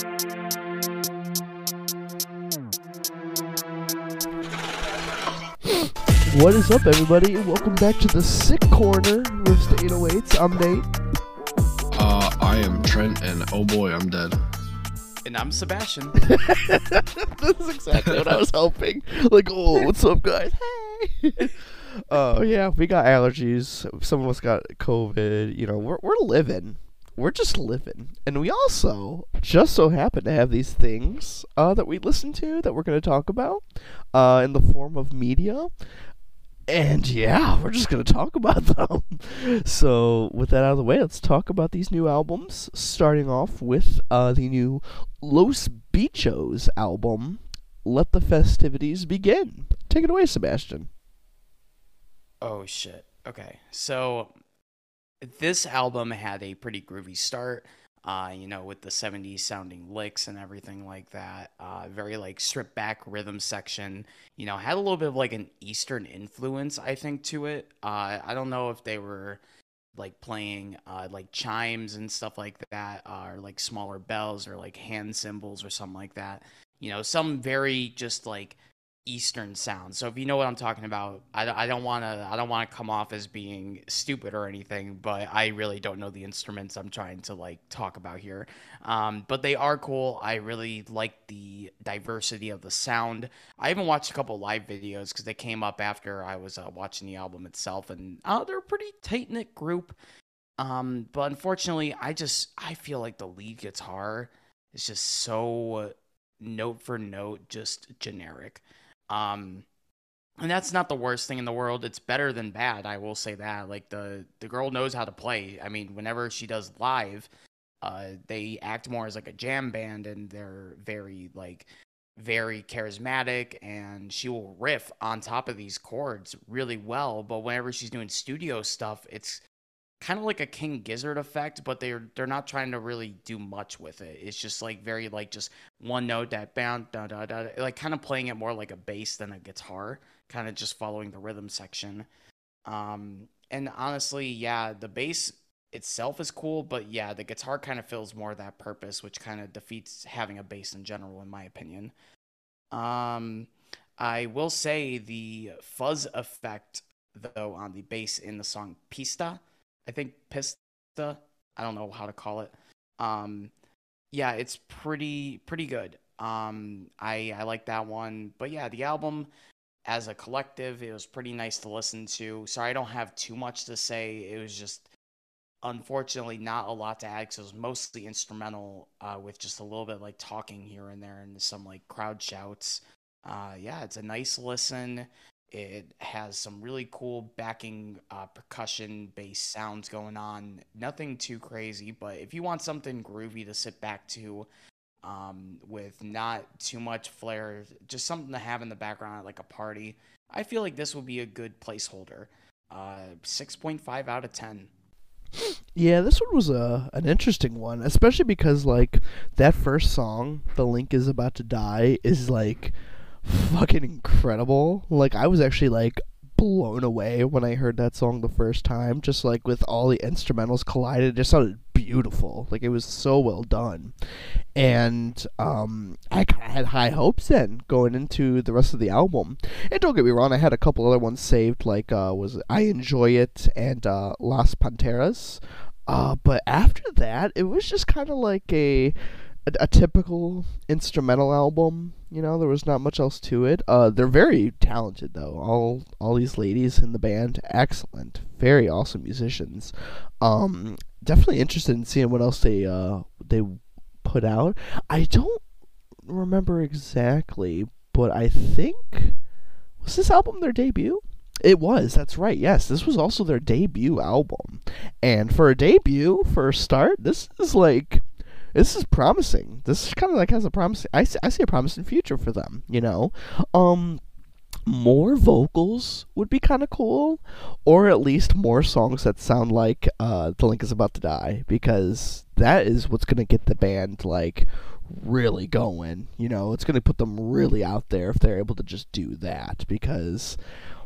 What is up, everybody? Welcome back to the Sick Corner with the 808s. I'm Nate. Uh, I am Trent, and oh boy, I'm dead. And I'm Sebastian. That's exactly what I was hoping. Like, oh, what's up, guys? Hey. Oh yeah, we got allergies. Some of us got COVID. You know, we're we're living. We're just living, and we also just so happen to have these things uh, that we listen to that we're going to talk about uh, in the form of media. And yeah, we're just going to talk about them. So, with that out of the way, let's talk about these new albums. Starting off with uh, the new Los Bitchos album, Let the Festivities Begin. Take it away, Sebastian. Oh shit. Okay. So this album had a pretty groovy start. Uh, you know, with the 70s sounding licks and everything like that. Uh, very like stripped back rhythm section. You know, had a little bit of like an Eastern influence, I think, to it. Uh, I don't know if they were like playing uh, like chimes and stuff like that, uh, or like smaller bells or like hand cymbals or something like that. You know, some very just like Eastern sound. So if you know what I'm talking about, I, don't want to I don't want to come off as being stupid or anything, but I really don't know the instruments I'm trying to like talk about here. Um, but they are cool. I really like the diversity of the sound. I even watched a couple live videos because they came up after I was uh, watching the album itself, and uh, they're a pretty tight knit group. Um, but unfortunately, I just I feel like the lead guitar is just so note for note just generic. Um, and that's not the worst thing in the world. It's better than bad. I will say that. Like the the girl knows how to play. I mean, whenever she does live, uh, they act more as like a jam band, and they're very like very charismatic, and she will riff on top of these chords really well. But whenever she's doing studio stuff, it's kind of like a King Gizzard effect, but they're they're not trying to really do much with it. It's just like very like just one note that bound da da da, like kind of playing it more like a bass than a guitar, kind of just following the rhythm section. Um, and honestly, yeah, the bass itself is cool, but yeah, the guitar kind of fills more of that purpose, which kind of defeats having a bass in general, in my opinion. Um, I will say the fuzz effect though on the bass in the song Pista I think Pista. I don't know how to call it. Um, yeah, it's pretty pretty good. Um, I I like that one. But yeah, the album as a collective, it was pretty nice to listen to. Sorry, I don't have too much to say. It was just unfortunately not a lot to add because it was mostly instrumental uh, with just a little bit like talking here and there and some like crowd shouts. Uh, yeah, it's a nice listen. It has some really cool backing uh, percussion based sounds going on. Nothing too crazy, but if you want something groovy to sit back to um, with not too much flair, just something to have in the background at like a party, I feel like this would be a good placeholder. Uh, 6.5 out of 10. Yeah, this one was a an interesting one, especially because like that first song, "The Link is About to Die," is like fucking incredible. Like I was actually like blown away when I heard that song the first time. Just like with all the instrumentals collided, it just sounded beautiful. Like it was so well done. And um, I kind of had high hopes then going into the rest of the album. And don't get me wrong, I had a couple other ones saved, like uh, was I Enjoy It and uh, Las Panteras. Uh, but after that, it was just kind of like a a, a, typical instrumental album. You know, there was not much else to it. Uh, they're very talented though. All all these ladies in the band, excellent, very awesome musicians. Um, definitely interested in seeing what else they uh they put out. I don't remember exactly, but I think was this album their debut? It was. That's right. Yes, this was also their debut album. And for a debut, for a start, this is like this is promising. This is kind of like has a promising. I see, I see a promising future for them. You know, um, more vocals would be kind of cool, or at least more songs that sound like uh, "The Link Is About to Die," because that is what's gonna get the band like really going. You know, it's gonna put them really out there if they're able to just do that. Because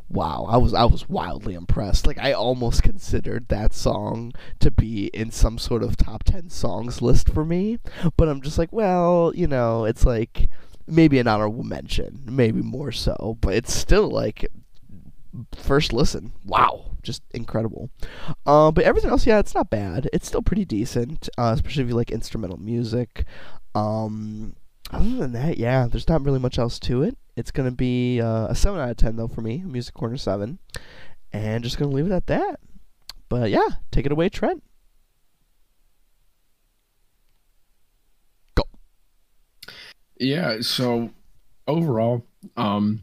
wow, I was I was wildly impressed. Like I almost considered that song to be in some sort of top 10 songs list for me, but I'm just like, well, you know, it's like maybe an honorable mention, maybe more so, but it's still like first listen, wow, just incredible. Uh, but everything else, yeah, it's not bad. It's still pretty decent, uh, especially if you like instrumental music. Um, other than that, yeah, there's not really much else to it. It's gonna be uh, a seven out of ten though for me, Music Corner seven, and just gonna leave it at that. But yeah, take it away, Trent. Go. Yeah, so overall, um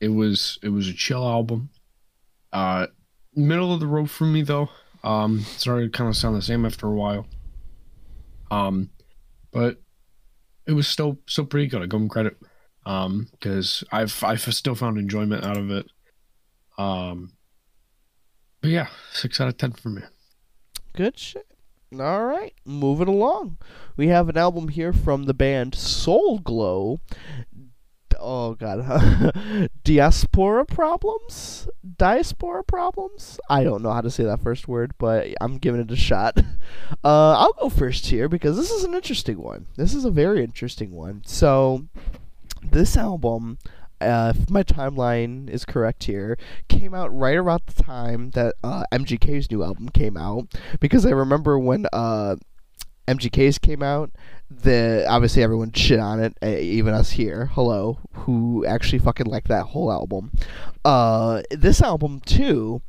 it was it was a chill album. Uh middle of the road for me though. Um started to kind of sound the same after a while. Um but it was still still pretty good. I give him credit. Um because I've I've still found enjoyment out of it. Um but yeah, six out of ten for me. Good shit. All right, moving along. We have an album here from the band Soul Glo. Oh god, diaspora problems, diaspora problems. I don't know how to say that first word, but I'm giving it a shot. Uh, I'll go first here because this is an interesting one. This is a very interesting one. So, this album uh, if my timeline is correct here, came out right around the time that uh, MGK's new album came out. Because I remember when uh, MGK's came out, the obviously everyone shit on it, even us here. Hello, who actually fucking liked that whole album. Uh, this album too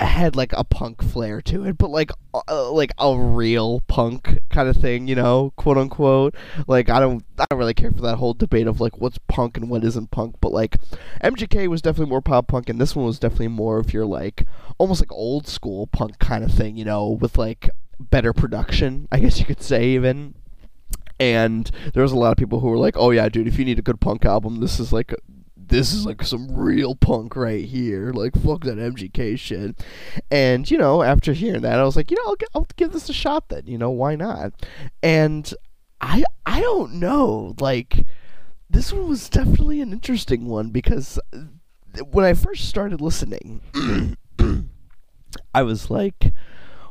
had like a punk flair to it, but like uh, like a real punk kind of thing, you know, quote unquote. Like I don't I don't really care for that whole debate of like what's punk and what isn't punk, but like MGK was definitely more pop punk and this one was definitely more of your like almost like old school punk kind of thing, you know, with like better production, I guess you could say even. And there was a lot of people who were like, "Oh yeah, dude, if you need a good punk album, this is like this is like some real punk right here. Like, fuck that MGK shit. And, you know, after hearing that, I was like, you know, I'll, I'll give this a shot then. You know, why not? And I, I don't know. Like, this one was definitely an interesting one because when I first started listening, I was like,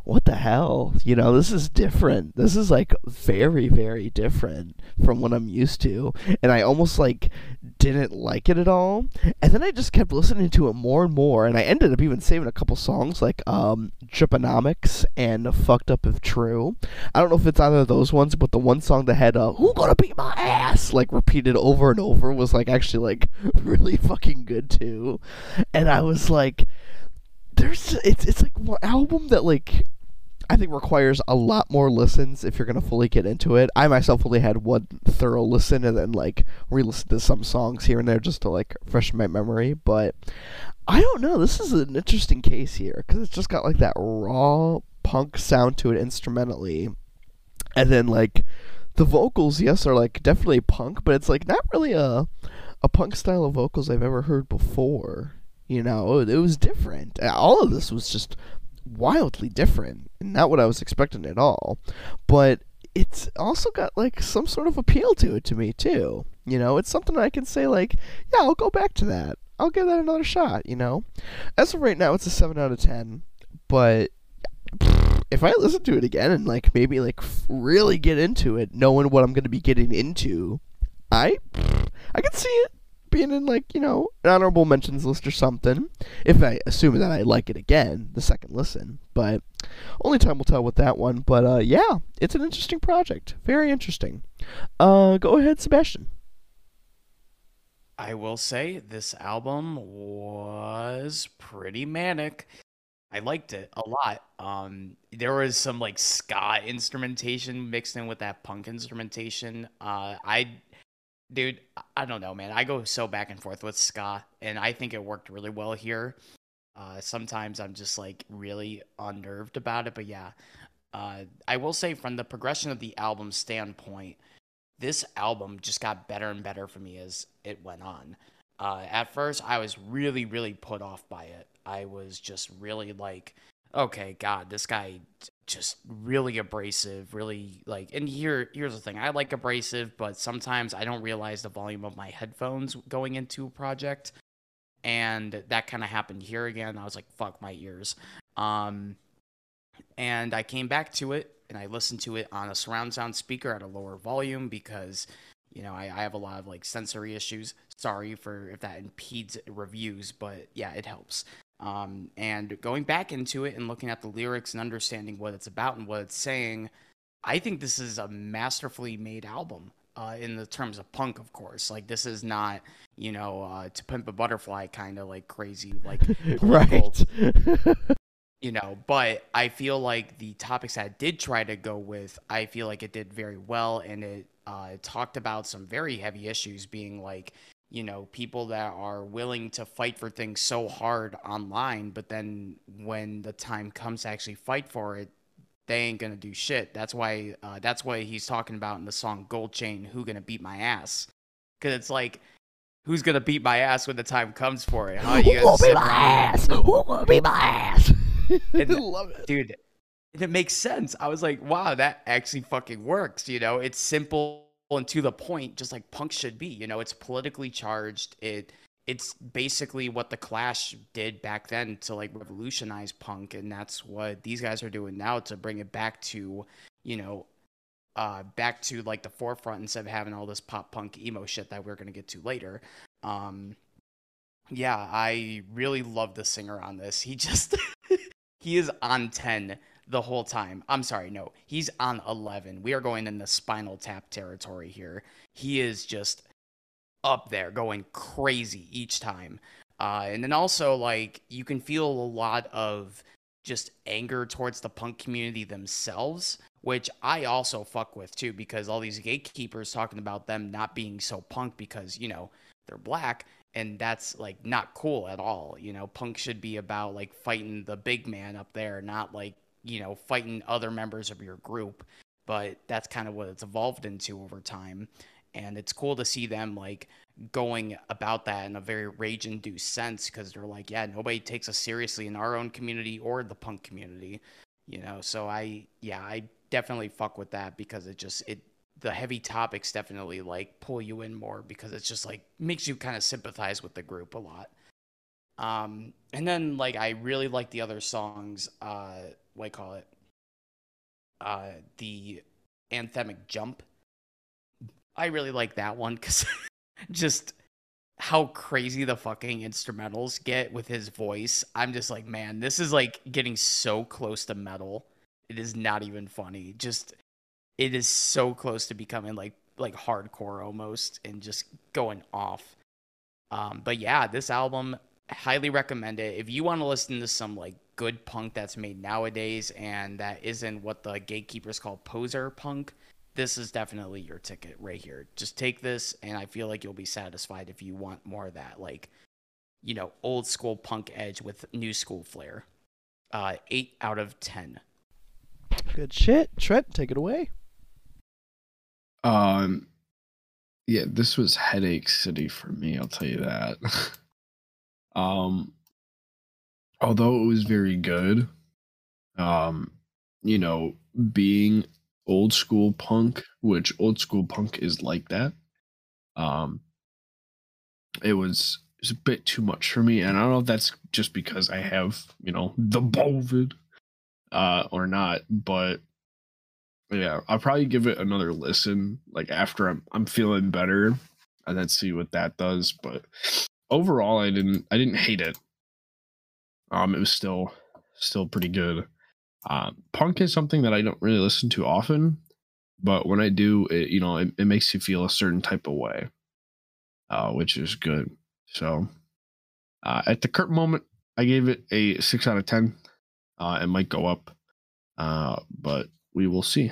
what the hell? You know, this is different. This is like very, very different from what I'm used to. And I almost like didn't like it at all. And then I just kept listening to it more and more. And I ended up even saving a couple songs like um, Driponomics and Fucked Up If True. I don't know if it's either of those ones, but the one song that had uh, Who Gonna Beat My Ass like repeated over and over was like actually like really fucking good too. And I was like, there's it's it's like one album that like I think requires a lot more listens if you're gonna fully get into it. I myself only had one thorough listen and then like re-listened to some songs here and there just to like freshen my memory. But I don't know. This is an interesting case here because it's just got like that raw punk sound to it instrumentally, and then like the vocals, yes, are like definitely punk, but it's like not really a a punk style of vocals I've ever heard before. You know, it was different. All of this was just wildly different not what I was expecting at all. But it's also got like some sort of appeal to it to me too. You know, it's something I can say like, yeah, I'll go back to that. I'll give that another shot, you know. As of right now it's a 7 out of 10, but if I listen to it again and like maybe like really get into it, knowing what I'm going to be getting into, I I can see it being in like you know an honorable mentions list or something. If I assume that I like it again the second listen, but only time will tell with that one. But uh, yeah, it's an interesting project, very interesting. Uh, go ahead, Sebastian. I will say this album was pretty manic. I liked it a lot. Um, there was some like ska instrumentation mixed in with that punk instrumentation. Uh, I dude, I don't know, man. I go so back and forth with ska, and I think it worked really well here. Uh, sometimes I'm just like really unnerved about it, but yeah. Uh, I will say, from the progression of the album standpoint, this album just got better and better for me as it went on. Uh, at first, I was really, really put off by it. I was just really like, okay, God, this guy just really abrasive, really like and here here's the thing. I like abrasive, but sometimes I don't realize the volume of my headphones going into a project. and that kind of happened here again. I was like, fuck my ears. Um, and I came back to it and I listened to it on a surround sound speaker at a lower volume because, you know, I, I have a lot of like sensory issues. Sorry for if that impedes reviews, but yeah, it helps. Um, and going back into it and looking at the lyrics and understanding what it's about and what it's saying, I think this is a masterfully made album. Uh, in the terms of punk, of course, like this is not, you know, uh, to pimp a butterfly kind of like crazy, like right. you know, but I feel like the topics that I did try to go with, I feel like it did very well, and it uh, talked about some very heavy issues, being like, you know, people that are willing to fight for things so hard online, but then when the time comes to actually fight for it, they ain't gonna do shit. That's why uh, that's why he's talking about in the song Gold Chain, who gonna beat my ass? Because it's like, who's gonna beat my ass when the time comes for it? Huh? You Who will beat my ass? Who gonna beat my ass? I love it, dude. It makes sense. I was like, wow, that actually fucking works. You know, it's simple and to the point, just like punk should be. You know, it's politically charged. It it's basically what the Clash did back then to like revolutionize punk, and that's what these guys are doing now to bring it back to, you know, uh, back to like the forefront instead of having all this pop punk emo shit that we're gonna get to later. Um, yeah, I really love the singer on this. He just he is on ten the whole time. I'm sorry, no, he's on eleven. We are going in the Spinal Tap territory here. He is just up there going crazy each time. Uh, and then also, like, you can feel a lot of just anger towards the punk community themselves, which I also fuck with too, because all these gatekeepers talking about them not being so punk because, you know, they're black. And that's like not cool at all. You know, punk should be about like fighting the big man up there, not like, you know, fighting other members of your group. But that's kind of what it's evolved into over time and it's cool to see them like going about that in a very rage induced sense because they're like yeah nobody takes us seriously in our own community or the punk community you know so i yeah i definitely fuck with that because it just it the heavy topics definitely like pull you in more because it's just like makes you kind of sympathize with the group a lot um and then like i really like the other songs uh what you call it uh the anthemic jump I really like that one because just how crazy the fucking instrumentals get with his voice. I'm just like, man, this is like getting so close to metal. It is not even funny. Just it is so close to becoming like like hardcore almost and just going off. Um, but yeah, this album highly recommend it. If you want to listen to some like good punk that's made nowadays and that isn't what the gatekeepers call poser punk, this is definitely your ticket right here. Just take this, and I feel like you'll be satisfied if you want more of that, like, you know, old school punk edge with new school flair. Uh, eight out of ten. Good shit, Trent. Take it away. Um, yeah, this was headache city for me. I'll tell you that. um, although it was very good, um, you know, being old school punk, which old school punk is like that. Um, it was, it was a bit too much for me, and I don't know if that's just because I have you know the bovid, uh, or not, but yeah, I'll probably give it another listen like after I'm I'm feeling better, and then see what that does. But overall, I didn't I didn't hate it. Um, it was still still pretty good. Uh, punk is something that I don't really listen to often, but when I do, it you know it, it makes you feel a certain type of way, uh, which is good. So uh, at the current moment, I gave it a six out of ten. Uh, it might go up, uh, but we will see.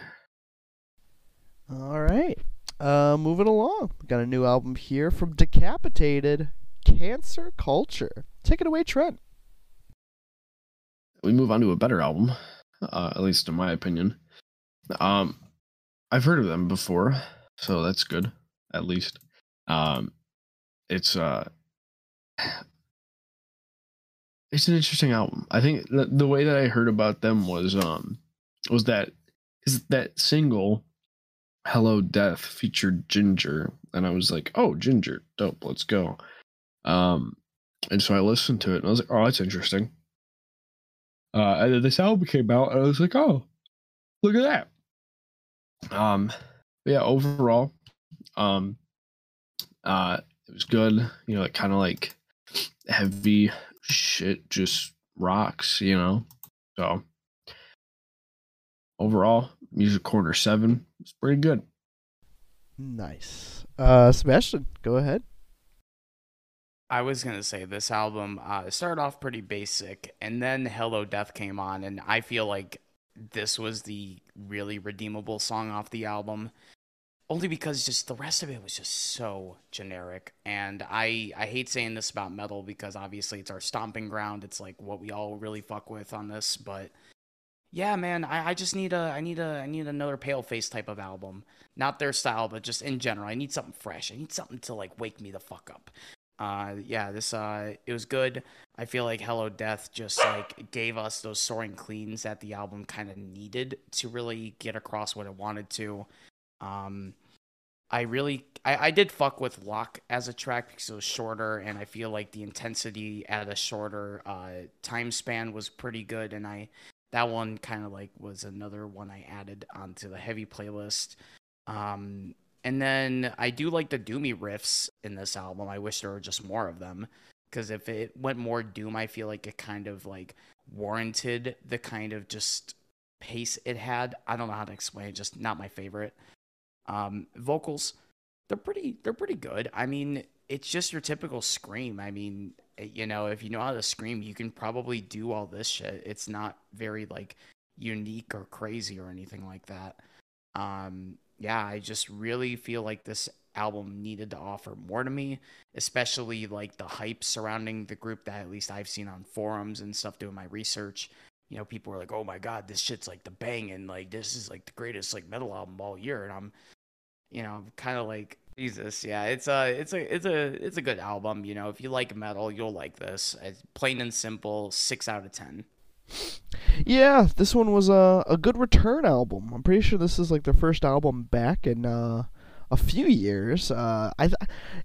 All right, uh, moving along. Got a new album here from Decapitated, Cancer Culture. Take it away, Trent. We move on to a better album uh, at least in my opinion. Um, I've heard of them before, so that's good. At least, um, it's uh, it's an interesting album. I think the, the way that I heard about them was um was that is that single Hello Death featured Jinjer and I was like, "Oh, Jinjer, dope, let's go." Um and so I listened to it and I was like, oh, that's interesting. Uh, and then this album came out and I was like, oh, look at that. Um, yeah, overall, um, uh, it was good. You know, it kind of like heavy shit just rocks, you know. So overall, Music Corner seven is pretty good. Nice. Uh, Sebastian, go ahead. I was gonna say this album uh, started off pretty basic, and then "Hello Death" came on, and I feel like this was the really redeemable song off the album, only because just the rest of it was just so generic. And I I hate saying this about metal because obviously it's our stomping ground. It's like what we all really fuck with on this, but yeah, man, I, I just need a I need a I need another Paleface type of album. Not their style, but just in general. I need something fresh. I need something to like wake me the fuck up uh yeah this uh it was good. I feel like hello death just like gave us those soaring cleans that the album kind of needed to really get across what it wanted to. Um i really I, I did fuck with lock as a track because it was shorter and i feel like the intensity at a shorter uh time span was pretty good and i that one kind of like was another one i added onto the heavy playlist. Um and then I do like the doomy riffs in this album. I wish there were just more of them because if it went more doom, I feel like it kind of like warranted the kind of just pace it had. I don't know how to explain it, just not my favorite. Um, vocals, they're pretty they're pretty good. I mean, it's just your typical scream. I mean, you know, if you know how to scream, you can probably do all this shit. It's not very like unique or crazy or anything like that. Um, yeah, I just really feel like this album needed to offer more to me, especially like the hype surrounding the group that at least I've seen on forums and stuff doing my research. You know, people were like, "Oh my god, this shit's like the bang and like this is like the greatest like metal album all year." And I'm you know, kind of like Jesus, yeah, it's a it's a it's a it's a good album, you know. If you like metal, you'll like this. It's plain and simple, 6 out of 10. Yeah, this one was a a good return album. I'm pretty sure this is like their first album back in uh, a few years. Uh, I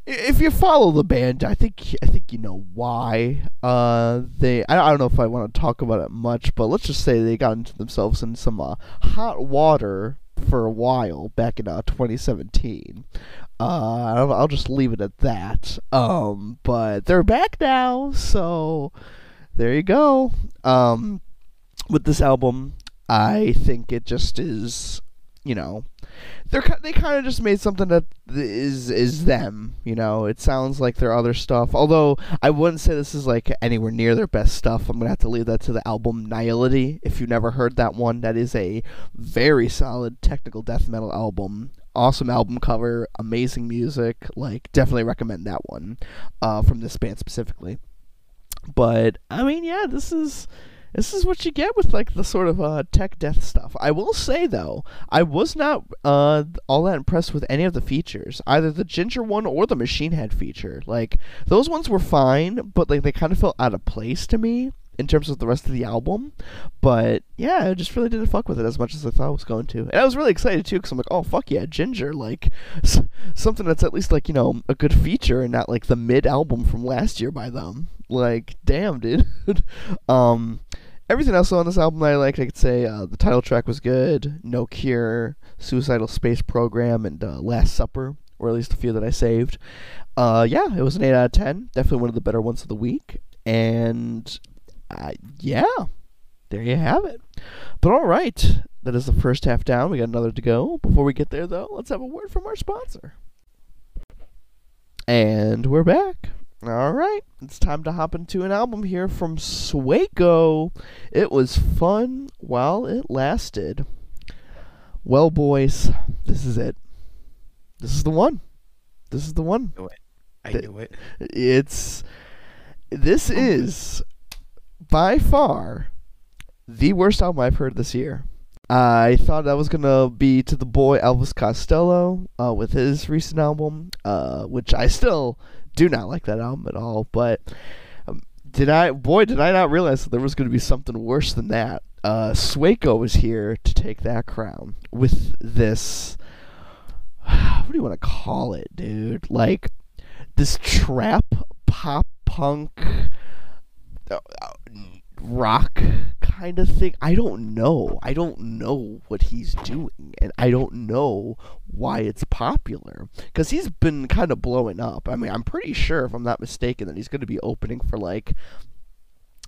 if you follow the band, I think I think you know why. Uh, they I, I don't know if I want to talk about it much, but let's just say they got into themselves in some uh, hot water for a while back in uh, 2017. Uh, I'll, I'll just leave it at that. Um, but they're back now, so there you go. Um, with this album, I think it just is, you know, they're they kind of just made something that is is them. You know, it sounds like their other stuff. Although I wouldn't say this is like anywhere near their best stuff. I'm gonna have to leave that to the album Nihility. If you never heard that one, that is a very solid technical death metal album. Awesome album cover, amazing music. Like, definitely recommend that one uh, from this band specifically. But I mean, yeah, this is this is what you get with like the sort of uh, tech death stuff. I will say though, I was not uh, all that impressed with any of the features, either the Jinjer one or the Machine Head feature. Like those ones were fine, but like they kind of felt out of place to me in terms of the rest of the album. But yeah, I just really didn't fuck with it as much as I thought I was going to. And I was really excited too because I'm like, oh fuck yeah, Jinjer, like s- something that's at least like you know a good feature and not like the mid album from last year by them. Like damn, dude. um, everything else on this album that I liked, I could say uh, the title track was good. No Cure, Suicidal Space Program, and uh, Last Supper, or at least a few that I saved. Uh, yeah, it was an 8 out of 10. Definitely one of the better ones of the week. And uh, yeah, there you have it. But all right, that is the first half down. We got another to go. Before we get there, though, let's have a word from our sponsor. And we're back. All right, it's time to hop into an album here from Sueco. It was fun while it lasted. Well, boys, this is it. This is the one. This is the one. I knew it. It's this is by far the worst album I've heard this year. I thought that was gonna be to the boy Elvis Costello uh, with his recent album, uh, which I still do not like that album at all. But um, did I, boy, did I not realize that there was gonna be something worse than that. Uh, Sueco was here to take that crown with this. What do you want to call it, dude? Like this trap pop punk rock kind of thing. I don't know. I don't know what he's doing, and I don't know why it's popular because he's been kind of blowing up. I mean, I'm pretty sure, if I'm not mistaken, that he's going to be opening for like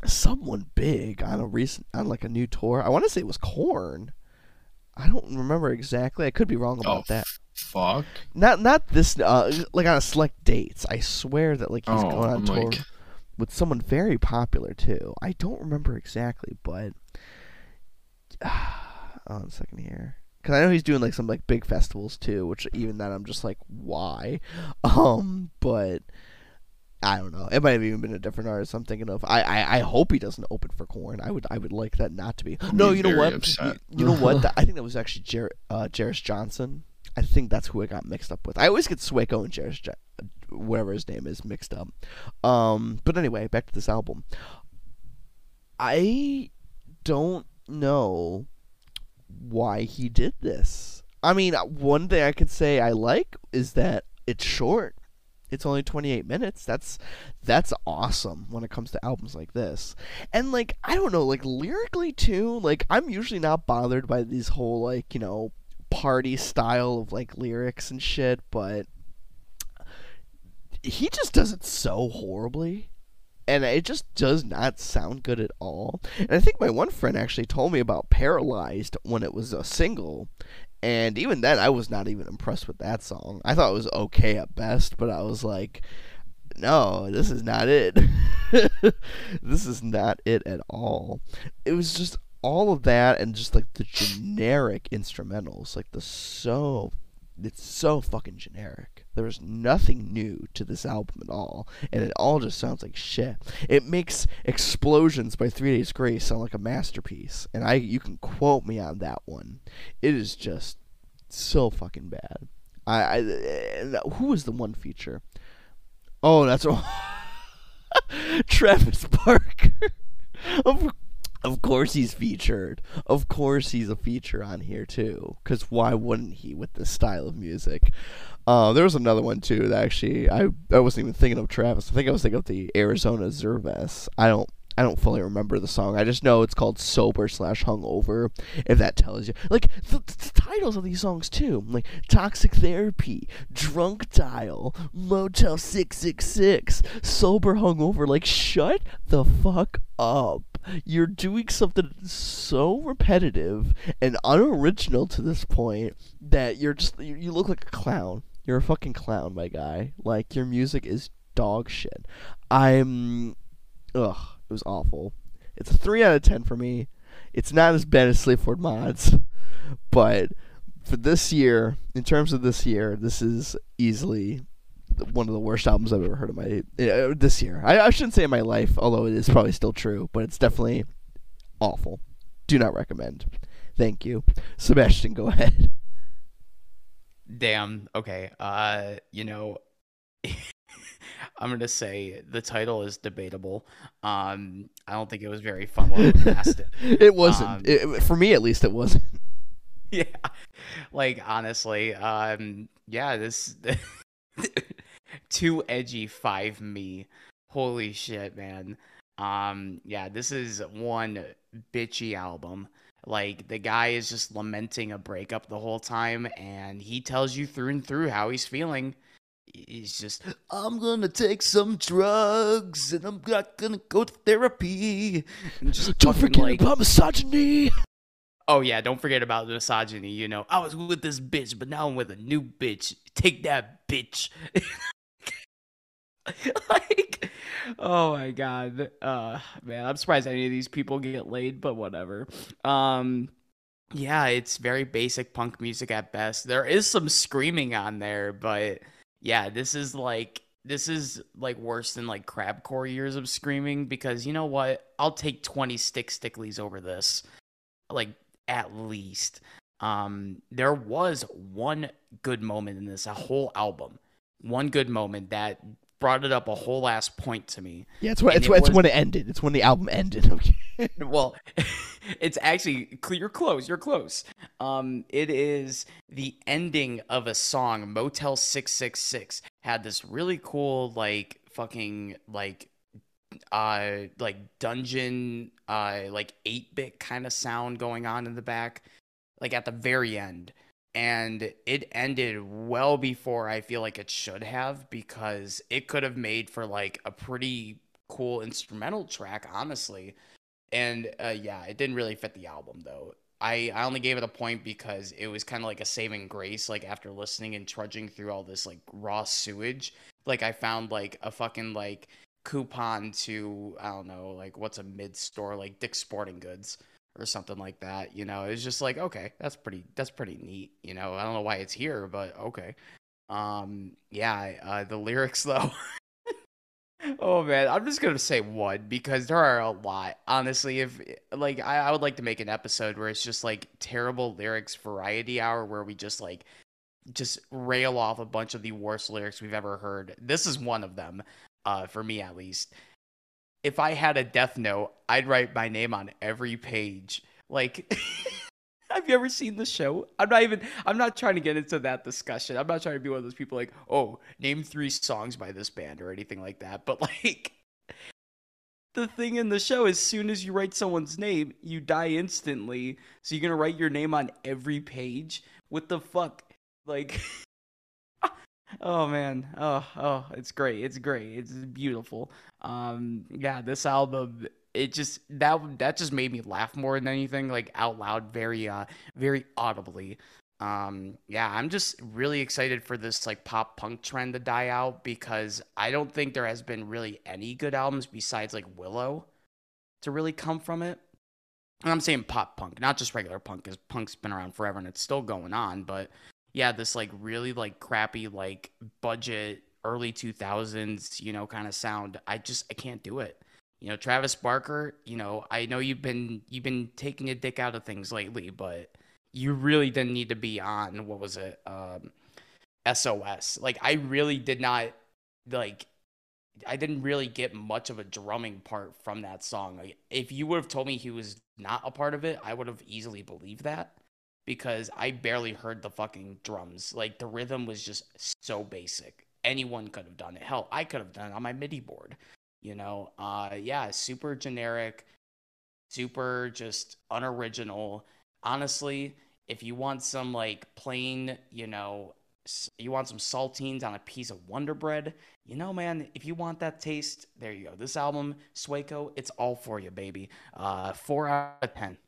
someone big on a recent on like a new tour. I want to say it was Korn. I don't remember exactly. I could be wrong about oh, that. Fuck. Not not this uh like on a select dates. I swear that like he's Oh, going on I'm tour like- with someone very popular too. I don't remember exactly, but on a second here. Cause I know he's doing like some like big festivals too, which even then I'm just like, why? Um, but I don't know. It might have even been a different artist. I'm thinking of. I, I, I hope he doesn't open for Korn. I would I would like that not to be. No, you know what? You, you know what? I think that was actually Jer- uh, Jeris Johnson. I think that's who I got mixed up with. I always get Sueco and Jeris, Jo- whatever his name is, mixed up. Um, but anyway, back to this album. I don't know why he did this. I mean, one thing I could say I like is that it's short. It's only 28 minutes. That's that's awesome when it comes to albums like this. And like I don't know, like lyrically too, like I'm usually not bothered by these whole like, you know, party style of like lyrics and shit, but he just does it so horribly and it just does not sound good at all. And I think my one friend actually told me about Paralyzed when it was a single, and even then I was not even impressed with that song. I thought it was okay at best, but I was like, no, this is not it. this is not it at all. It was just all of that and just like the generic instrumentals, like the so it's so fucking generic. There's nothing new to this album at all, and it all just sounds like shit. It makes Explosions by Three Days Grace sound like a masterpiece, and I you can quote me on that one. It is just so fucking bad. I, I who was the one feature? Oh, that's Travis Barker. of of course he's featured. Of course he's a feature on here too. Cause why wouldn't he with this style of music? Uh, there was another one too that actually I I wasn't even thinking of Travis. I think I was thinking of the Arizona Zervas. I don't I don't fully remember the song. I just know it's called Sober slash Hungover. If that tells you, like the, the titles of these songs too, like Toxic Therapy, Drunk Dial, Motel Six Six Six, Sober Hungover. Like shut the fuck up. You're doing something so repetitive and unoriginal to this point that you're just you, you look like a clown. You're a fucking clown, my guy. Like your music is dog shit. I'm ugh, it was awful. It's a three out of ten for me. It's not as bad as Sleaford Mods, but for this year, in terms of this year, this is easily one of the worst albums I've ever heard in my uh, this year. I, I shouldn't say in my life, although it is probably still true, but it's definitely awful. Do not recommend. Thank you, Sebastian. Go ahead. Damn. Okay. Uh, you know, I'm gonna say the title is debatable. Um, I don't think it was very fun while it lasted. it It wasn't. Um, it- for me, at least, it wasn't. yeah. Like honestly, um, yeah, this too edgy five me. Holy shit, man. Um, yeah, this is one bitchy album. Like the guy is just lamenting a breakup the whole time, and he tells you through and through how he's feeling. He's just, I'm gonna take some drugs, and I'm not gonna go to therapy. And just Don't fucking, forget like, about misogyny. Oh yeah, don't forget about the misogyny. You know, I was with this bitch, but now I'm with a new bitch. Take that, bitch. like, oh my god, uh, man, I'm surprised any of these people get laid, but whatever. Um, yeah, it's very basic punk music at best. There is some screaming on there, but yeah, this is like this is like worse than like crabcore years of screaming because you know what? I'll take 20 stick stickleys over this. Like at least. Um there was one good moment in this a whole album. One good moment that brought it up a whole ass point to me. Yeah, it's when it's, it it's was- when it ended. It's when the album ended. Okay. well, it's actually you're close. You're close. Um, it is the ending of a song. Motel Six Six Six had this really cool like fucking like uh like dungeon uh like 8-bit kind of sound going on in the back like at the very end and it ended well before I feel like it should have because it could have made for like a pretty cool instrumental track honestly. And uh, yeah it didn't really fit the album though. I, I only gave it a point because it was kind of like a saving grace like after listening and trudging through all this like raw sewage. Like I found like a fucking like coupon to I don't know like what's a mid store like Dick's Sporting Goods or something like that. You know, it's just like okay, that's pretty that's pretty neat. You know, I don't know why it's here, but okay. Um, yeah, uh, the lyrics though. oh man, I'm just gonna say one because there are a lot. Honestly, if like I, I would like to make an episode where it's just like terrible lyrics variety hour where we just like just rail off a bunch of the worst lyrics we've ever heard. This is one of them, uh, for me at least. If I had a death note, I'd write my name on every page. Like, have you ever seen the show? I'm not even. I'm not trying to get into that discussion. I'm not trying to be one of those people like, oh, name three songs by this band or anything like that. But like, the thing in the show, as soon as you write someone's name, you die instantly. So you're gonna write your name on every page. What the fuck? Like, oh man, oh oh, it's great, it's great, it's beautiful. Um, yeah, this album, it just that that just made me laugh more than anything, like out loud, very uh, very audibly. Um, yeah, I'm just really excited for this like pop punk trend to die out because I don't think there has been really any good albums besides like Willow to really come from it. And I'm saying pop punk, not just regular punk, because punk's been around forever and it's still going on. But yeah, this like really like crappy like budget early 2000s, you know, kind of sound. I just I can't do it. You know, Travis Barker, you know, I know you've been you've been taking a dick out of things lately, but you really didn't need to be on what was it? Um SOS. Like I really did not like I didn't really get much of a drumming part from that song. Like, if you would have told me he was not a part of it, I would have easily believed that because I barely heard the fucking drums. Like the rhythm was just so basic. Anyone could have done it. Hell, I could have done it on my MIDI board. You know, uh, yeah, super generic, super just unoriginal. Honestly, if you want some like plain, you know, you want some saltines on a piece of Wonder Bread, you know, man, if you want that taste, there you go. This album, Sueco, it's all for you, baby. Uh, four out of ten.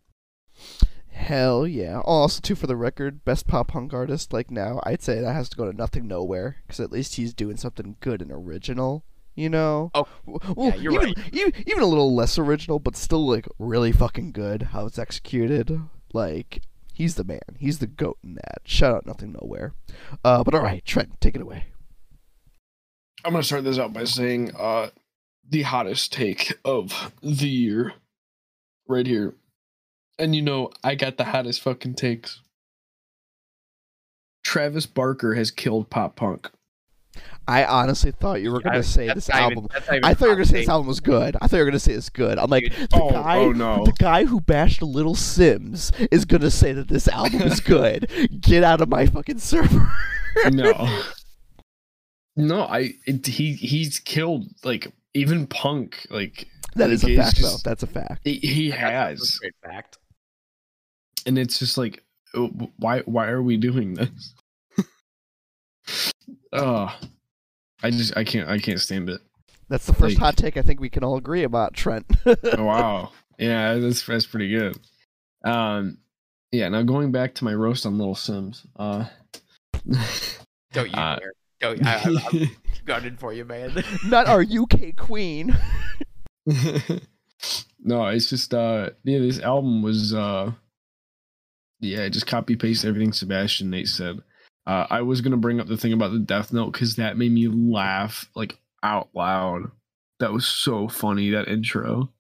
Hell yeah! Oh, also, too, for the record, best pop punk artist like now, I'd say that has to go to Nothing Nowhere because at least he's doing something good and original. You know? Oh, well, yeah, you're even, right. Even, even a little less original, but still like really fucking good how it's executed. Like he's the man. He's the goat in that. Shout out Nothing Nowhere. Uh, but all right, Trent, take it away. I'm gonna start this out by saying uh the hottest take of the year right here. And you know, I got the hottest fucking takes. Travis Barker has killed pop punk. I honestly thought you were gonna say this album. that's not even I thought you were gonna say this album was good. I thought you were gonna say it's good. I'm like, Dude, the oh, guy, oh, no. the guy who bashed Little Simz is gonna say that this album is good. Get out of my fucking server. no. No, I it, he he's killed like even punk like That is a fact, just- though. That's a fact. he, he That's a has great fact. And it's just like oh, why why are we doing this? oh, I just I can't I can't stand it. That's the first like- hot take I think we can all agree about, Trent. Oh, wow. Yeah, that's that's pretty good. Um yeah, now going back to my roast on Little Simz. Uh Don't you Uh, dare. Don't, I, I, I'm gunning for you, man. Not our UK queen. no, it's just uh yeah, this album was uh yeah, just copy paste everything Sebastian Nate said. Uh I was gonna bring up the thing about the Death Note because that made me laugh like out loud. That was so funny, that intro.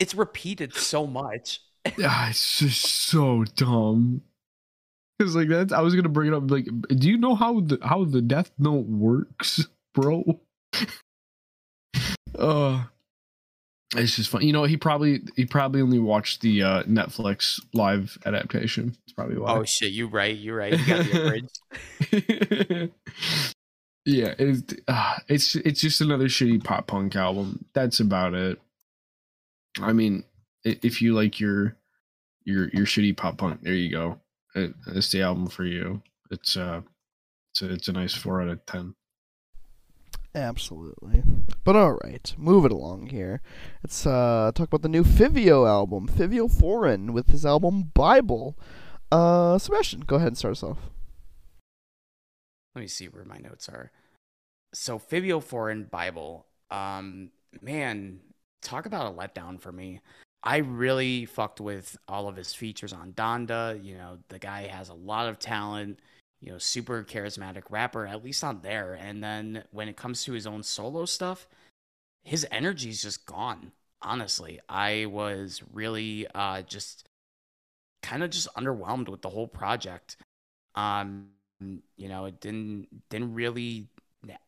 It's repeated so much. Yeah, it's just so dumb. Cause like that's I was gonna bring it up. Like, do you know how the how the Death Note works, bro? uh it's just fun. You know, he probably he probably only watched the uh Netflix live adaptation. It's probably why. Oh shit, you right, you right. You got the abridged. Yeah, it's uh, it's it's just another shitty pop punk album. That's about it. I mean, if you like your your your shitty pop punk, there you go. It, it's the album for you. It's uh, it's a, it's a nice four out of ten. Absolutely. But all right, move it along here. Let's uh, talk about the new Fivio album, Fivio Foreign, with his album Bible. Uh, Sebastian, go ahead and start us off. Let me see where my notes are. So Fivio Foreign Bible. Um, man, talk about a letdown for me. I really fucked with all of his features on Donda. You know, the guy has a lot of talent you know, super charismatic rapper, at least on there. And then when it comes to his own solo stuff, his energy's just gone. Honestly, I was really uh, just kind of just underwhelmed with the whole project. Um, you know, it didn't didn't really.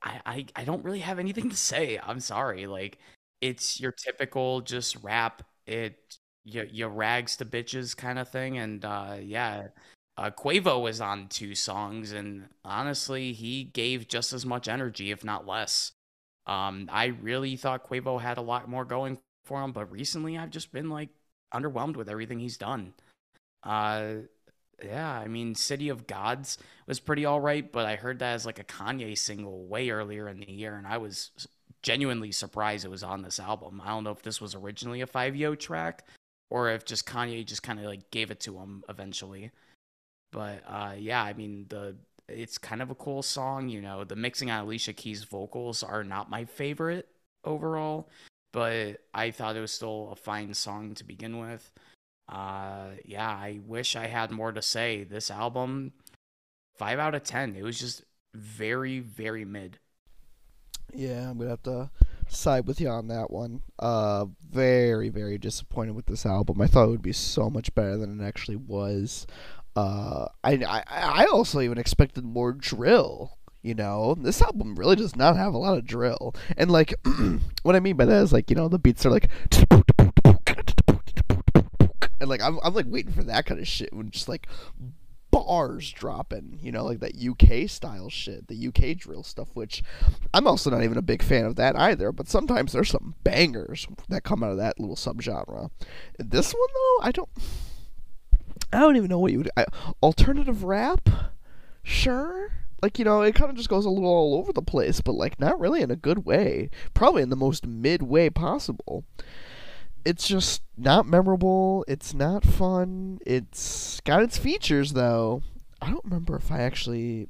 I, I I don't really have anything to say. I'm sorry. Like, it's your typical just rap. It you, you rags to bitches kind of thing, and uh, yeah uh, Quavo was on two songs, and honestly, he gave just as much energy, if not less. Um, I really thought Quavo had a lot more going for him, but recently I've just been like underwhelmed with everything he's done. Uh, yeah, I mean, City of Gods was pretty all right, but I heard that as like a Kanye single way earlier in the year, and I was genuinely surprised it was on this album. I don't know if this was originally a Fivio track or if just Kanye just kind of like gave it to him eventually. But uh, yeah, I mean the it's kind of a cool song. You know, the mixing on Alicia Keys' vocals are not my favorite overall, but I thought it was still a fine song to begin with. Uh, yeah, I wish I had more to say. This album, five out of ten. It was just very, very mid. Yeah, I'm gonna have to side with you on that one. Uh, very, very disappointed with this album. I thought it would be so much better than it actually was. Uh, I, I I also even expected more drill. You know, this album really does not have a lot of drill. And like, what I mean by that is like, you know, the beats are like, and like I'm I'm like waiting for that kind of shit when just like bars dropping, you know, like that UK style shit, the UK drill stuff, which I'm also not even a big fan of that either, but sometimes there's some bangers that come out of that little subgenre. This one though, I don't I don't even know what you would I, alternative rap. Sure, like you know, it kind of just goes a little all over the place, but like not really in a good way. Probably in the most mid way possible. It's just not memorable. It's not fun. It's got its features though. I don't remember if I actually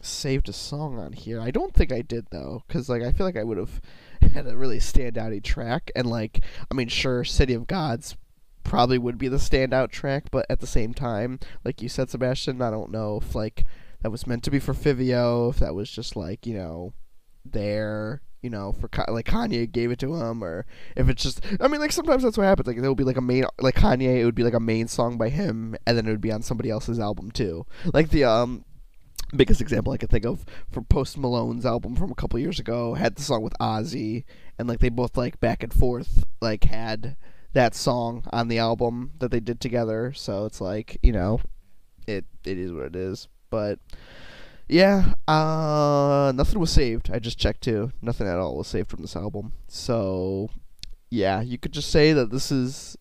saved a song on here. I don't think I did though, because like I feel like I would have had a really standouty track. And like, I mean, sure, City of Gods probably would be the standout track, but at the same time, like you said, Sebastian, I don't know if like that was meant to be for Fivio, if that was just like you know there, you know, for like Kanye gave it to him, or if it's just, I mean, like sometimes that's what happens. Like there will be like a main, like Kanye, it would be like a main song by him, and then it would be on somebody else's album too. Like the um biggest example I can think of for Post Malone's album from a couple years ago had the song with Ozzy, and like they both like back and forth like had that song on the album that they did together. So it's like you know, it it is what it is. But yeah, uh, nothing was saved. I just checked too. Nothing at all was saved from this album. So yeah, you could just say that this is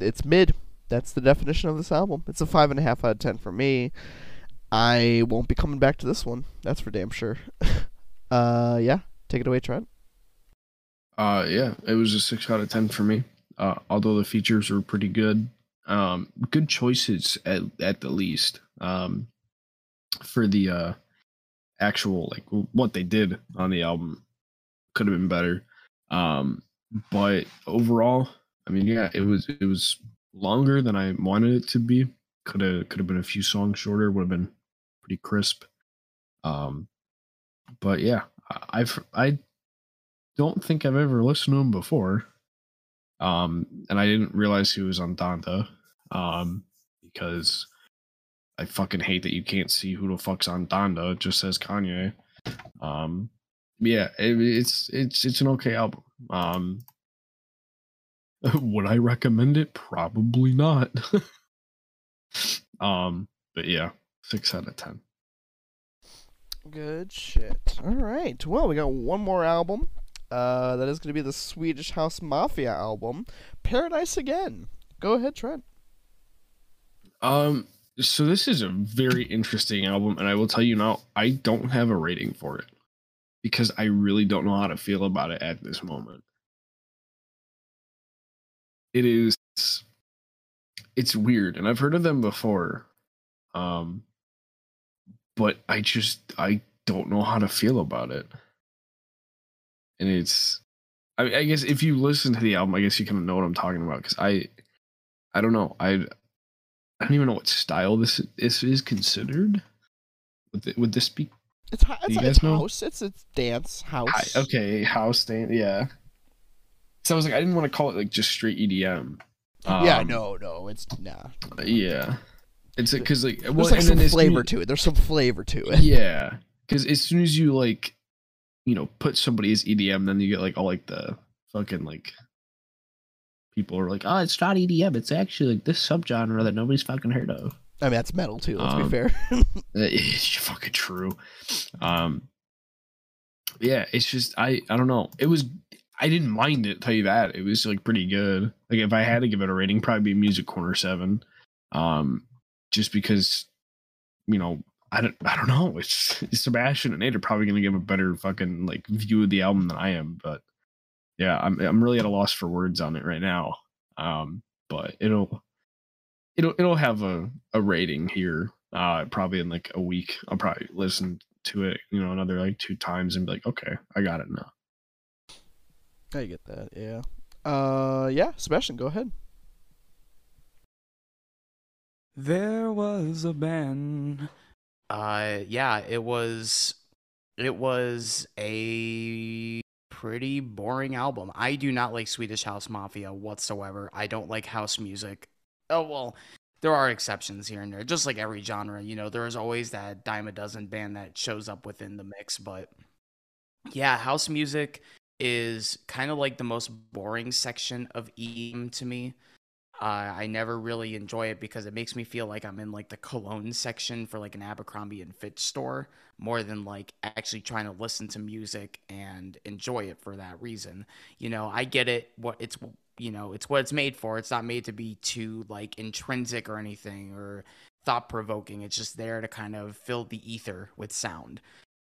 it's mid. That's the definition of this album. It's a five and a half out of ten for me. I won't be coming back to this one. That's for damn sure. uh, yeah, take it away, Trent. Uh, yeah, it was a six out of ten for me uh, although the features were pretty good. Um, good choices at at the least um, for the uh, actual like what they did on the album could have been better. Um, but overall, I mean, yeah, it was it was longer than I wanted it to be. Could have could have been a few songs shorter. Would have been pretty crisp. Um, but yeah, I've I don't think I've ever listened to them before. Um, and I didn't realize he was on Donda. Um, because I fucking hate that you can't see who the fuck's on Donda. It just says Kanye. Um, yeah, it, it's it's it's an okay album. Um, would I recommend it? Probably not. um, but yeah, six out of ten. Good shit. All right. Well, we got one more album. Uh, that is going to be the Swedish House Mafia album, Paradise Again. Go ahead, Trent. Um, so this is a very interesting album, and I will tell you now, I don't have a rating for it because I really don't know how to feel about it at this moment. It is it's weird, and I've heard of them before. Um but I just I don't know how to feel about it. And it's I, I guess if you listen to the album, I guess you kind of know what I'm talking about because I I don't know. I I don't even know what style this this is considered. Would, it, would this be It's, it's, it's know? house. It's it's dance house. Hi- okay, house dance, yeah. So I was like, I didn't want to call it like just straight EDM. yeah, Um, no, no, it's nah. Yeah, it's because like, There's well, like and some then as soon flavor to it. There's some flavor to it. Yeah, because as soon as you like, you know, put somebody as EDM, then you get like all like the fucking like people are like, oh, it's not EDM. It's actually like this subgenre that nobody's fucking heard of. I mean, that's metal too. Let's be Um, fair. It's fucking true. Um, yeah, it's just I I don't know. It was I didn't mind it. Tell you that it was like pretty good. Like if I had to give it a rating, probably be Music Corner seven. Um, just because you know I don't I don't know. It's, Sebastian and Nate are probably gonna give a better fucking like view of the album than I am. But yeah, I'm I'm really at a loss for words on it right now. Um, but it'll it'll it'll have a, a rating here uh probably in like a week i'll probably listen to it you know another like two times and be like okay i got it now I get that. Yeah. Uh, yeah. Sebastian, go ahead. There was a band. Uh, yeah, it was. It was a pretty boring album. I do not like Swedish House Mafia whatsoever. I don't like house music. Oh well, there are exceptions here and there. Just like every genre, you know, there is always that dime a dozen band that shows up within the mix. But yeah, house music is kind of like the most boring section of EDM to me. Uh, I never really enjoy it because it makes me feel like I'm in like the cologne section for like an Abercrombie and Fitch store more than like actually trying to listen to music and enjoy it for that reason. You know, I get it. What it's you know, it's what it's made for. It's not made to be too like intrinsic or anything or thought provoking. It's just there to kind of fill the ether with sound.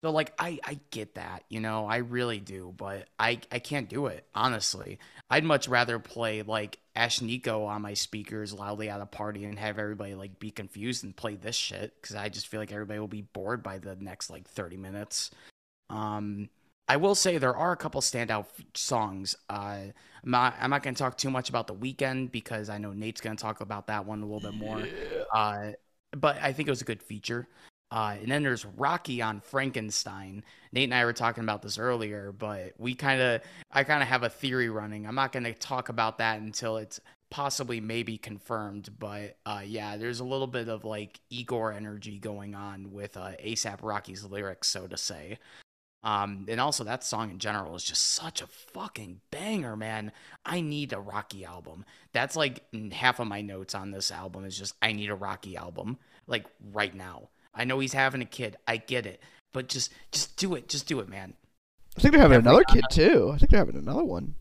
So like I I get that, you know, I really do, but I I can't do it, honestly. I'd much rather play like Ashnikko on my speakers loudly at a party and have everybody like be confused and play this shit cuz I just feel like everybody will be bored by the next like 30 minutes. Um I will say there are a couple standout songs. Uh, I'm not, I'm not going to talk too much about the Weeknd because I know Nate's going to talk about that one a little bit more. Uh, but I think it was a good feature. Uh, and then there's Rocky on Frankenstein. Nate and I were talking about this earlier, but we kind of, I kind of have a theory running. I'm not going to talk about that until it's possibly maybe confirmed. But uh, yeah, there's a little bit of like Igor energy going on with uh, ASAP Rocky's lyrics, so to say. Um, and also that song in general is just such a fucking banger, man. I need a Rocky album. That's like half of my notes on this album is just I need a Rocky album, like right now. I know he's having a kid. I get it, but just just do it. Just do it, man. I think they're having Every- another kid too. I think they're having another one.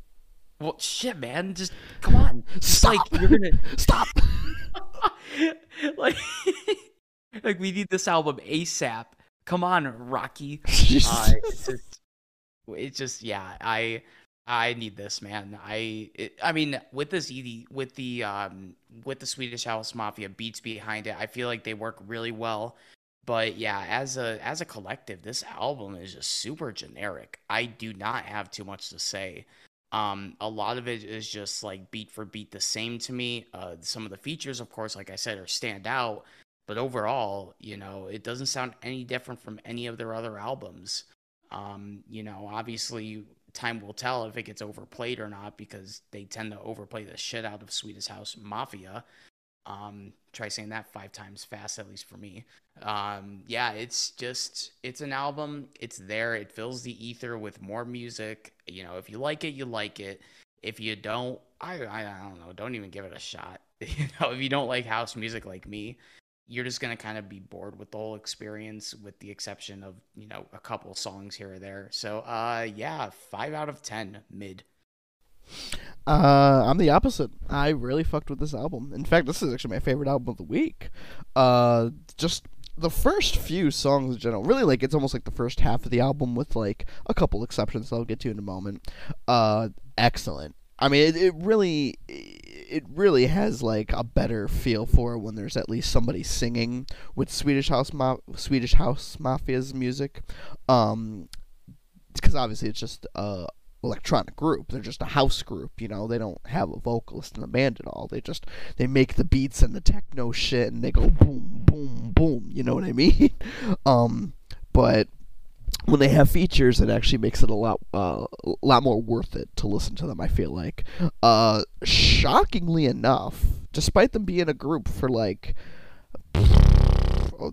Well, shit, man. Just come on. Stop. like you're gonna Stop. like like we need this album ASAP. Come on, Rocky. uh, it's just, it's just, yeah. I, I need this, man. I, it, I mean, with this ED, with the, um, with the Swedish House Mafia beats behind it, I feel like they work really well. But yeah, as a as a collective, this album is just super generic. I do not have too much to say. Um, a lot of it is just like beat for beat the same to me. Uh, some of the features, of course, like I said, are stand out. But overall, you know, it doesn't sound any different from any of their other albums. Um, you know, obviously, time will tell if it gets overplayed or not because they tend to overplay the shit out of Swedish House Mafia. Um, try saying that five times fast, at least for me. Um, yeah, it's just, it's an album. It's there. It fills the ether with more music. You know, if you like it, you like it. If you don't, I, I, don't know. Don't even give it a shot. You know, if you don't like house music like me, you're just gonna kind of be bored with the whole experience, with the exception of you know a couple songs here or there. So, uh, yeah, five out of ten, mid. Uh, I'm the opposite. I really fucked with this album. In fact, this is actually my favorite album of the week. Uh, just the first few songs in general, really like it's almost like the first half of the album with like a couple exceptions I'll get to in a moment. Uh, excellent. I mean, it, it really, it really has like a better feel for when there's at least somebody singing with Swedish House Ma- Swedish House Mafia's music. Um, because obviously it's just a electronic group. They're just a house group, you know. They don't have a vocalist in the band at all. They just they make the beats and the techno shit and they go boom boom boom, you know what I mean? um but when they have features, it actually makes it a lot, uh, a lot more worth it to listen to them. I feel like, uh, shockingly enough, despite them being a group for like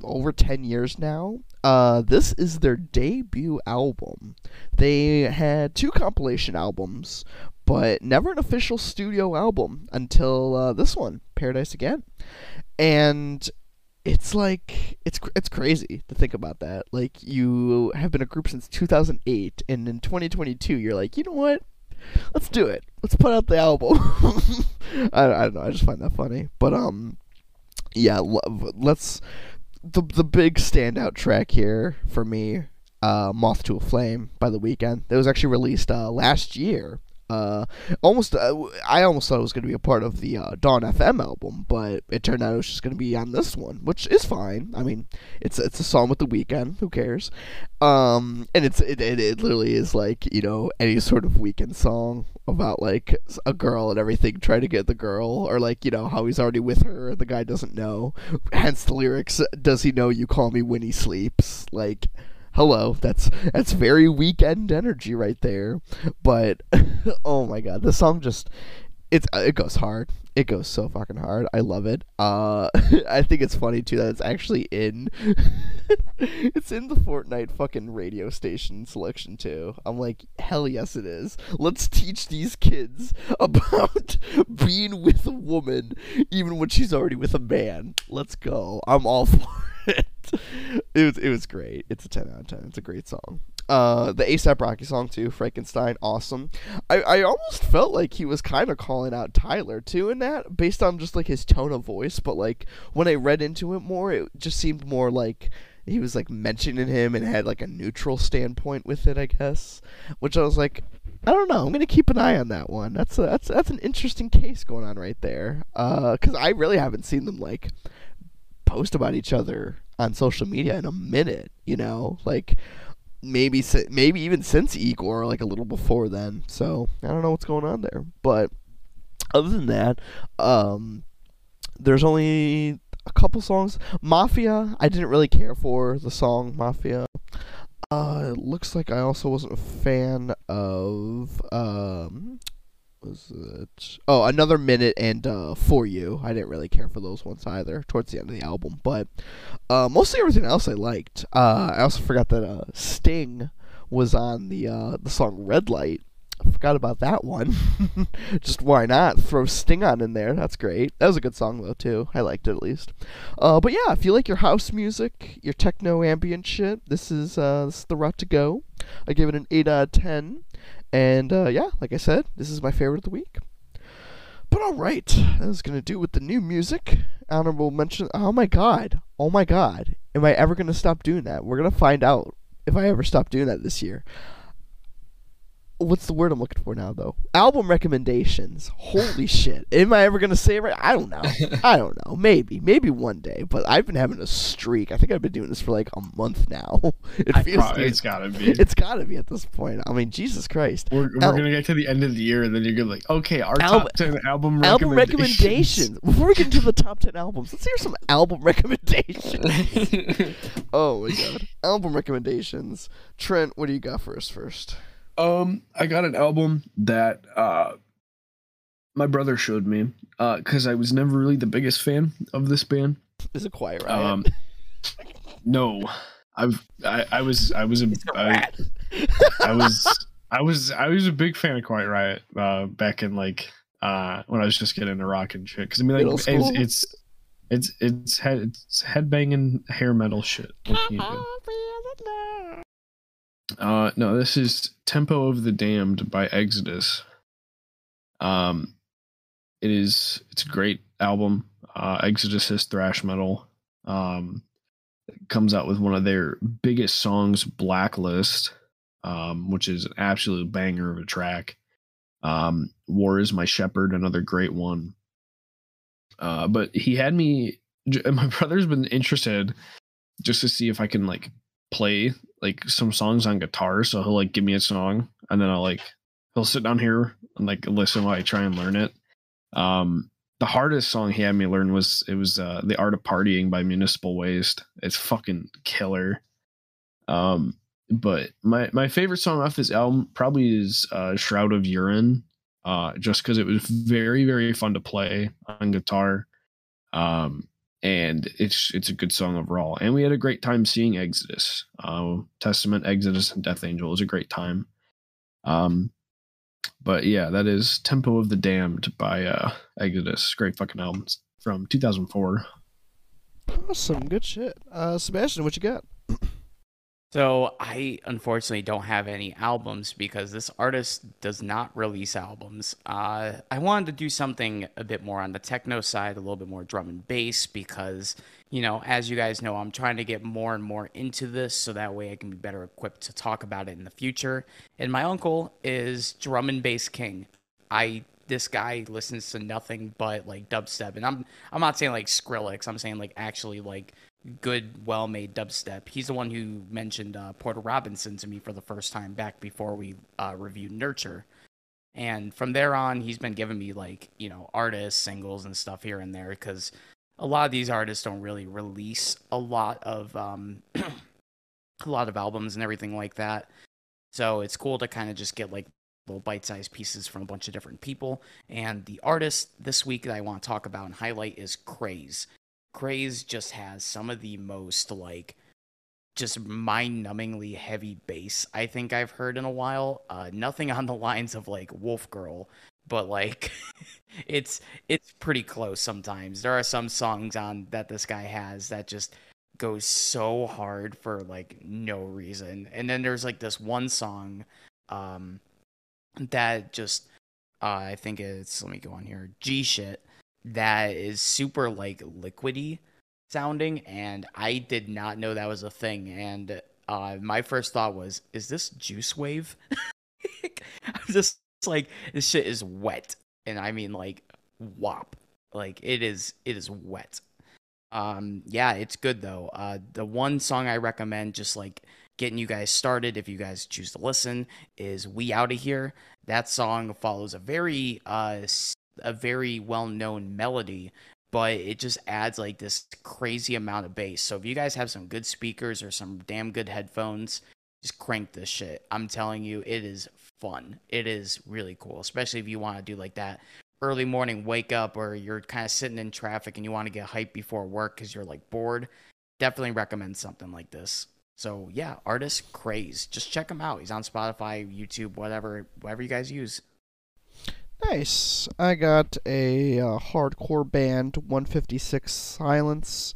over 10 years now. Uh, this is their debut album. They had two compilation albums, but never an official studio album until uh, this one, Paradise Again. And it's like it's it's crazy to think about that. Like you have been a group since 2008 and in 2022 you're like, "You know what? Let's do it. Let's put out the album." I, I don't know. I just find that funny. But um yeah, let's the the big standout track here for me, uh, "Moth to a Flame" by the Weeknd. That was actually released uh, last year. Uh, almost, uh, I almost thought it was going to be a part of the uh, Dawn FM album, but it turned out it was just going to be on this one, which is fine. I mean, it's it's a song with the Weeknd. Who cares? Um, and it's it, it, it literally is like you know any sort of Weeknd song about like a girl and everything, trying to get the girl, or like you know how he's already with her, and the guy doesn't know. Hence the lyrics: "Does he know you call me when he sleeps?" Like hello. That's that's very Weeknd energy right there. But oh my god the song just it's uh, it goes hard. It goes so fucking hard. I love it. Uh i think it's funny too that it's actually in it's in the fortnite fucking radio station selection too. I'm like hell yes it is. Let's teach these kids about being with a woman even when she's already with a man. Let's go. I'm all for it. It was it was great. It's a ten out of ten. It's a great song. Uh, the ASAP Rocky song too, Frankenstein, awesome. I, I almost felt like he was kind of calling out Tyler too in that, based on just like his tone of voice. But like when I read into it more, it just seemed more like he was like mentioning him and had like a neutral standpoint with it, I guess. Which I was like, I don't know. I'm gonna keep an eye on that one. That's a, that's that's an interesting case going on right there. Uh, because I really haven't seen them like post about each other on social media in a minute. You know, like maybe maybe even since Igor, like a little before then. So I don't know what's going on there. But other than that, um, there's only a couple songs. Mafia, I didn't really care for the song Mafia. Uh, it looks like I also wasn't a fan of um, was it? Oh, another minute and uh, for you. I didn't really care for those ones either. Towards the end of the album, but uh, mostly everything else I liked. Uh, I also forgot that uh, Sting was on the uh, the song Red Light. I forgot about that one. Just why not throw Sting on in there? That's great. That was a good song though too. I liked it at least. Uh, but yeah, if you like your house music, your techno ambient shit, this is uh, this is the route to go. I give it an eight out of ten. And uh, yeah, like I said, this is my favorite of the week. But alright, that was gonna do with the new music. Honorable mention. Oh my god. Oh my god. Am I ever gonna stop doing that? We're gonna find out if I ever stop doing that this year what's the word I'm looking for now though? Album recommendations. Holy shit. Am I ever gonna say it right? I don't know. I don't know. Maybe. Maybe one day. But I've been having a streak. I think I've been doing this for like a month now. It I feels probably, like, it's gotta be. It's gotta be at this point. I mean, Jesus Christ. We're, we're Al- gonna get to the end of the year and then you're gonna be like, okay, our Al- top ten album recommendations. Album recommendations. Before we get into the top ten albums, let's hear some album recommendations. oh my god. Album recommendations. Trent, what do you got for us first? Um, I got an album that uh my brother showed me uh because I was never really the biggest fan of this band. Is it Quiet Riot? Um, no, I've I, I was I was a, I, I was I was I was a big fan of Quiet Riot uh back in like uh when I was just getting into rock and shit because I mean like it's, it's It's it's head it's headbanging hair metal shit. What can you do? Uh, no, this is Tempo of the Damned by Exodus. Um, it is it's a great album. Uh, Exodus is thrash metal. Um, comes out with one of their biggest songs, Blacklist, um, which is an absolute banger of a track. Um, War is My Shepherd, another great one. Uh, but he had me. My brother's been interested just to see if I can like play like some songs on guitar. So he'll like give me a song, and then I'll like he'll sit down here and like listen while I try and learn it. Um, the hardest song he had me learn was it was uh, the art of partying by Municipal Waste. It's fucking killer. Um, but my my favorite song off this album probably is uh, Shroud of Urine. Uh, just because it was very very fun to play on guitar. Um, and it's it's a good song overall. And we had a great time seeing Exodus, uh, Testament, Exodus, and Death Angel. It was a great time. Um, but yeah, that is Tempo of the Damned by uh, Exodus. Great fucking album from 2004. Awesome, good shit. Uh, Sebastian, what you got? So I unfortunately don't have any albums because this artist does not release albums. Uh, I wanted to do something a bit more on the techno side, a little bit more drum and bass because, you know, as you guys know, I'm trying to get more and more into this so that way I can be better equipped to talk about it in the future. And my uncle is drum and bass king. I this guy listens to nothing but like dubstep, and I'm I'm not saying like Skrillex. I'm saying like actually like good, well made dubstep. He's the one who mentioned uh, Porter Robinson to me for the first time back before we uh, reviewed Nurture. And from there on, he's been giving me like, you know, artists, singles, and stuff here and there because a lot of these artists don't really release a lot of um, a lot of albums and everything like that. So it's cool to kind of just get like little bite-sized pieces from a bunch of different people. And the artist this week that I want to talk about and highlight is Craze. Craze just has some of the most like just mind-numbingly heavy bass I think I've heard in a while. Uh, nothing on the lines of like Wolf Girl, but like it's it's pretty close sometimes. There are some songs on that this guy has that just goes so hard for like no reason. And then there's like this one song um that just uh, I think it's let me go on here. G shit that is super like liquidy sounding and I did not know that was a thing and uh, my first thought was is this juice wave? I'm just like this shit is wet and I mean like wop. Like it is it is wet. Um yeah, it's good though. Uh the one song I recommend just like getting you guys started if you guys choose to listen is We Outta Here. That song follows a very uh a very well-known melody but it just adds like this crazy amount of bass. So if you guys have some good speakers or some damn good headphones, just crank this shit. I'm telling you, it is fun. It is really cool, especially if you want to do like that early morning wake up or you're kind of sitting in traffic and you want to get hyped before work because you're like bored. Definitely recommend something like this. So yeah, artist craze. Just check him out. He's on Spotify, YouTube, whatever, whatever you guys use. Nice. I got a uh, hardcore band, 156 Silence,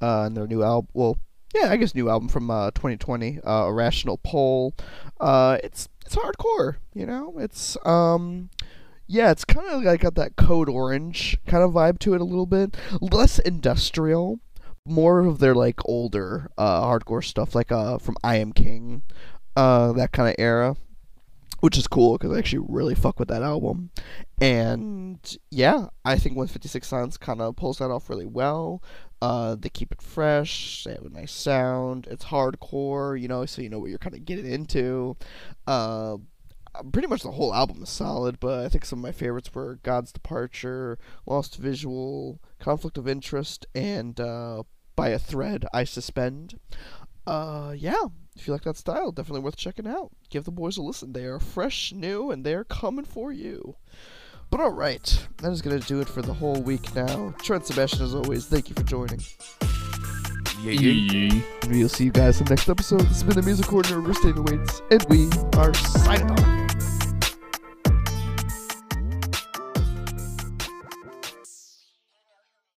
uh, and their new album. Well, yeah, I guess new album from uh, 2020, uh, Irrational Pull. Uh, it's it's hardcore, you know. It's um, yeah, it's kind of like got that Code Orange kind of vibe to it a little bit, less industrial, more of their like older uh, hardcore stuff, like uh from I Am King, uh that kind of era which is cool because I actually really fuck with that album. And yeah, I think 156 Silence kind of pulls that off really well. Uh, they keep it fresh. They have a nice sound. It's hardcore, you know, so you know what you're kind of getting into. Uh, pretty much the whole album is solid, but I think some of my favorites were God's Departure, Lost Visual, Conflict of Interest, and uh, By a Thread I Suspend. Uh, yeah, if you like that style, definitely worth checking out. Give the boys a listen. They are fresh, new, and they are coming for you. But alright, that is going to do it for the whole week now. Trent Sebastian, as always, thank you for joining. Yeah, yeah. We'll see you guys in the next episode. This has been the Music Corner of State Waits, and we are signing off.